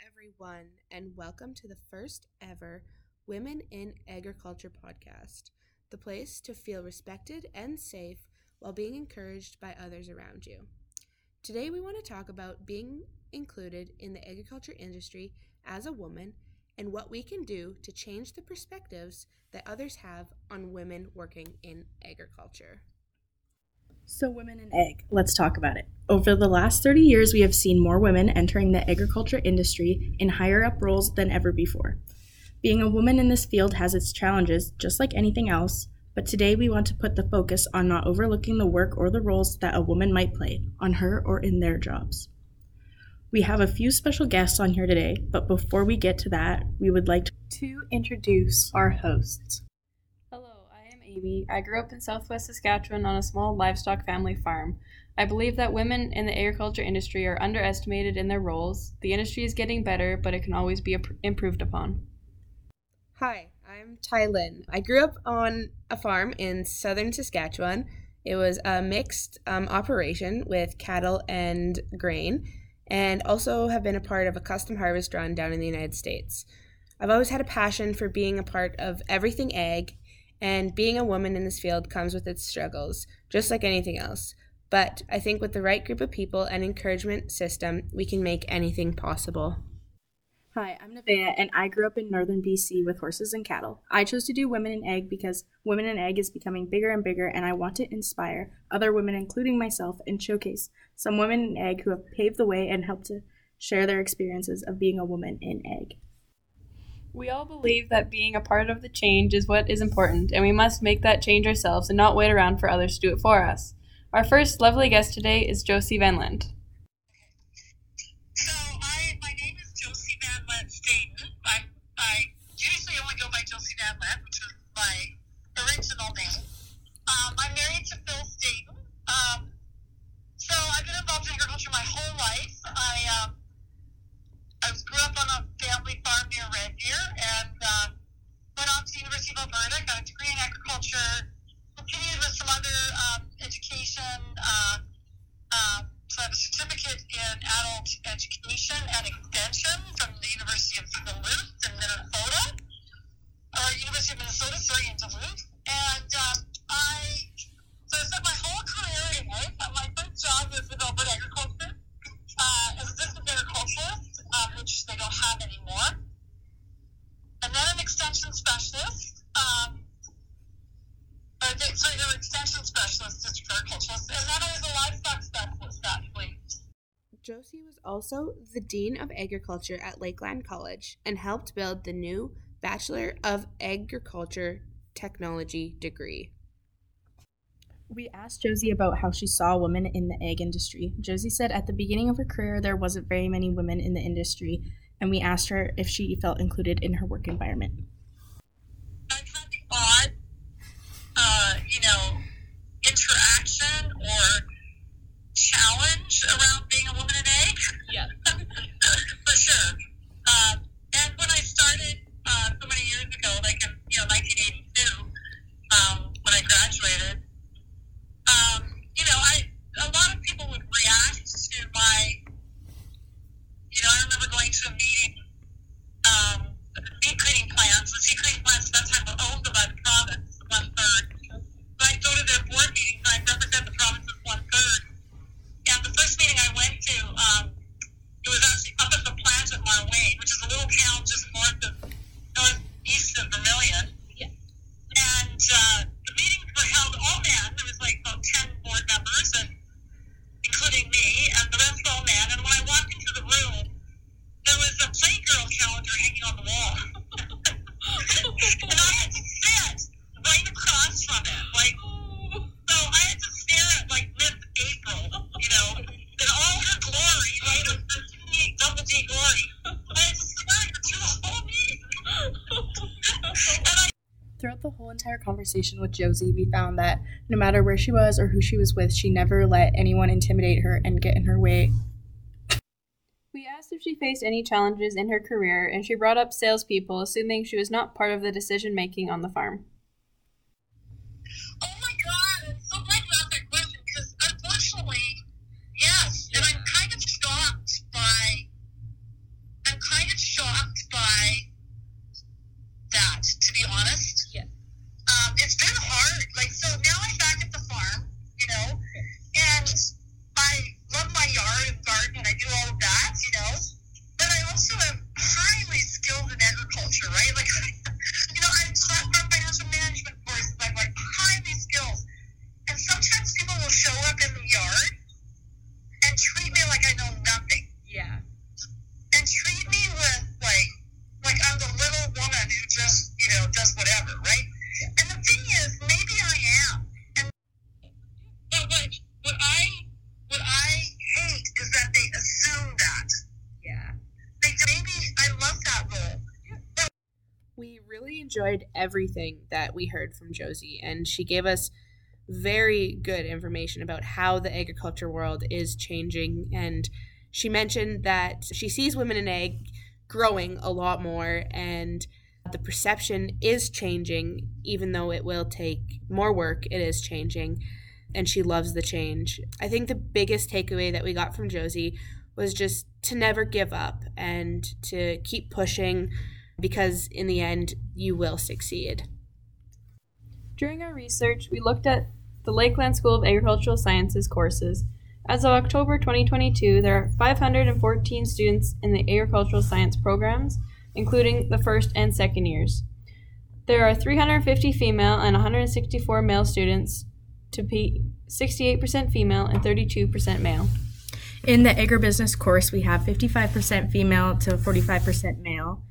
everyone, and welcome to the first ever Women in Agriculture podcast, the place to feel respected and safe while being encouraged by others around you. Today, we want to talk about being included in the agriculture industry as a woman and what we can do to change the perspectives that others have on women working in agriculture. So, women in ag, let's talk about it. Over the last 30 years, we have seen more women entering the agriculture industry in higher up roles than ever before. Being a woman in this field has its challenges, just like anything else, but today we want to put the focus on not overlooking the work or the roles that a woman might play on her or in their jobs. We have a few special guests on here today, but before we get to that, we would like to introduce our hosts. I grew up in southwest Saskatchewan on a small livestock family farm. I believe that women in the agriculture industry are underestimated in their roles. The industry is getting better, but it can always be improved upon. Hi, I'm Tylin. I grew up on a farm in southern Saskatchewan. It was a mixed um, operation with cattle and grain, and also have been a part of a custom harvest run down in the United States. I've always had a passion for being a part of everything ag, and being a woman in this field comes with its struggles, just like anything else. But I think with the right group of people and encouragement system, we can make anything possible. Hi, I'm Nevaeh, and I grew up in northern BC with horses and cattle. I chose to do Women in Ag because Women in Ag is becoming bigger and bigger, and I want to inspire other women, including myself, and showcase some women in ag who have paved the way and helped to share their experiences of being a woman in ag. We all believe that being a part of the change is what is important, and we must make that change ourselves and not wait around for others to do it for us. Our first lovely guest today is Josie Van Lent. So I, my name is Josie Van Lent Staten. I, I usually only go by Josie Van Lent, which is my original name. Um, I'm married to Phil Staten. Um, so I've been involved in agriculture my whole life. I um, I was grew up on a family farm near Red Deer and uh, went on to the University of Alberta, got a degree in agriculture continued with some other um, education. Uh, um, so I have a certificate in adult education and extension from the University of Duluth in Minnesota, or University of Minnesota, sorry, in Duluth. And um, I, so I spent my whole career in it. My first job was with Alberta Agriculture uh, as a district agriculturist, um, which they don't have anymore. And then an extension specialist. Um, uh, they, so they were extension specialists, district agriculturists, and then I was a livestock specialist, actually. Josie was also the Dean of Agriculture at Lakeland College and helped build the new Bachelor of Agriculture Technology degree. We asked Josie about how she saw women in the ag industry. Josie said at the beginning of her career there wasn't very many women in the industry, and we asked her if she felt included in her work environment. I've had the odd uh, you know, interaction or challenge around being a woman in ag. Yeah. For sure. Um, and when I started uh, so many years ago, like in, you know, 1982, um, when I graduated, um, you know, I a lot of people would react to my, you know, I remember going to a meeting, um, seed cleaning plants. The seed cleaning plants at that time were owned by the province, one third. So I go to their board meetings and I represent the province as one third. And the first meeting I went to, um, it was actually up at the plant at Marwayne, which is a little town just north of, northeast of Vermilion. Yeah. And uh, the meetings were held all men. There was like about 10 board members, and including me, and the rest were all men. And when I walked into the room, there was a Playgirl calendar hanging on the wall. and I had to sit right across from it. Like, so I had to stare at like Miss April, you know, in all her glory, right? Of the D, double D glory. I had to stare at her through the whole meeting. and I Throughout the whole entire conversation with Josie, we found that no matter where she was or who she was with, she never let anyone intimidate her and get in her way. We asked if she faced any challenges in her career, and she brought up salespeople, assuming she was not part of the decision making on the farm. Oh my God, I'm so glad you asked that question because unfortunately, yes. And I'm kind of shocked by, I'm does whatever, right? And the thing is, maybe I am. And but what what I what I hate is that they assume that. Yeah. They maybe I love that role. We really enjoyed everything that we heard from Josie, and she gave us very good information about how the agriculture world is changing. And she mentioned that she sees women in ag growing a lot more, and the perception is changing, even though it will take more work, it is changing. And she loves the change. I think the biggest takeaway that we got from Josie was just to never give up and to keep pushing because in the end, you will succeed. During our research, we looked at the Lakeland School of Agricultural Sciences courses. As of October 2022, there are 514 students in the agricultural science programs, including the first and second years. There are 350 female and 164 male students, to be 68% female and 32% male. In the agribusiness course, we have 55% female to 45% male.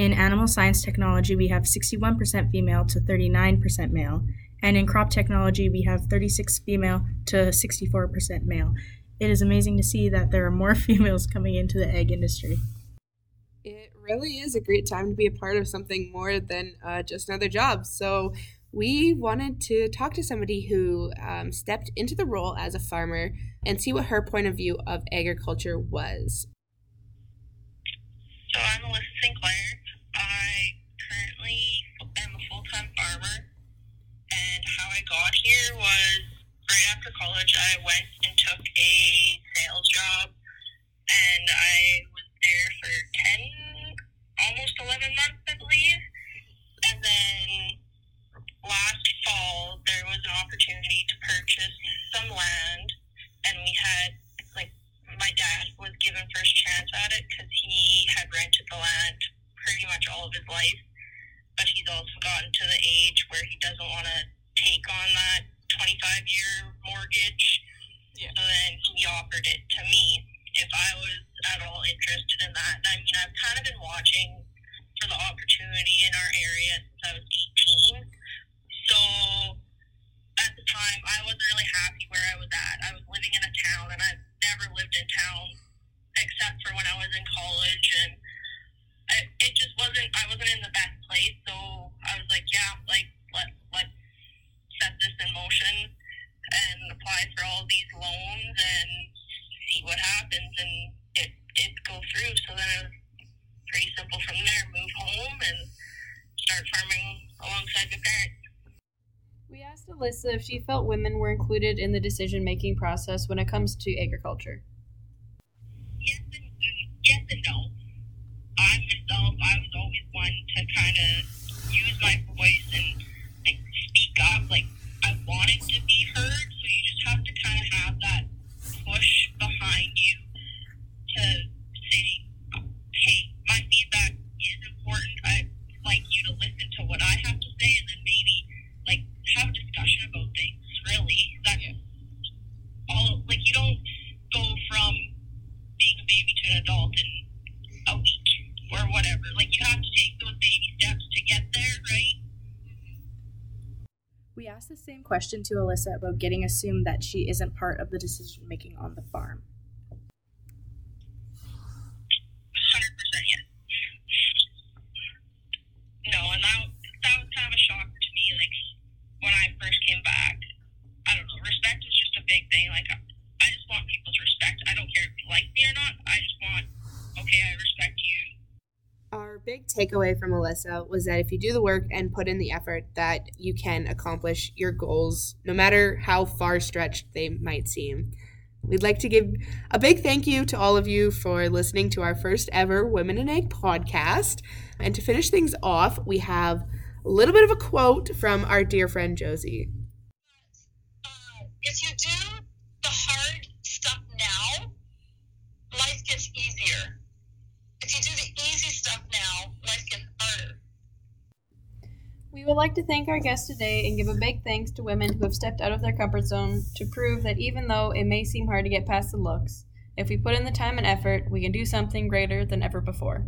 In animal science technology, we have 61% female to 39% male. And in crop technology, we have 36 female to 64% male. It is amazing to see that there are more females coming into the ag industry. It really is a great time to be a part of something more than uh, just another job. So, we wanted to talk to somebody who um, stepped into the role as a farmer and see what her point of view of agriculture was. Sinclair. I currently am a full time farmer. And how I got here was right after college, I went and took a sales job. And I was there for 10, almost 11 months, I believe. And then last fall, there was an opportunity to purchase some land. And we had, like, my dad was given first chance at it because he had rented the land pretty much all of his life. But he's also gotten to the age where he doesn't want to take on that 25 year mortgage. Yeah. So then he offered it to me if I was at all interested in that. And I mean, I've kind of been watching for the opportunity in our area since I was 18. So at the time, I wasn't really happy where I was at. I was living in a town, and I've never lived in town except for when I was in college, and I, it just wasn't. I wasn't in the best place, so I was like, yeah, like let let's set this in motion and apply for all these loans and see what happens, and it it go through. So then it was pretty simple from there. Move home and start farming alongside my parents. We asked Alissa if she felt women were included in the decision making process when it comes to agriculture. yes and yes and no. I myself, I was always one to kind of use my voice and like, speak up. Like I wanted to be heard, so you just have to kind of have that push behind you to say, "Hey, my feedback is important. I'd like you to listen to what I have to say, and then maybe like have a discussion about things." Really, that's all. Like you don't go from being a baby to an adult in a week or whatever. Like you have to take those baby steps to get there, right? We the same question to Alissa about getting assumed that she isn't part of the decision making on the farm. Hundred percent yes. No, and that that was kind of a shocker to me. Like when I first came back, I don't know. Respect is just a big thing. Like I, I just want people's respect. I don't care if you like me or not. I just want okay. I respect you. Our big takeaway from Alissa was that if you do the work and put in the effort, that you can accomplish your goals, no matter how far stretched they might seem. We'd like to give a big thank you to all of you for listening to our first ever Women in Ag podcast. And to finish things off, we have a little bit of a quote from our dear friend Josie. if you do the hard stuff now, life gets easier. If you do the easy stuff now, life gets harder. We would like to thank our guest today and give a big thanks to women who have stepped out of their comfort zone to prove that even though it may seem hard to get past the looks, if we put in the time and effort, we can do something greater than ever before.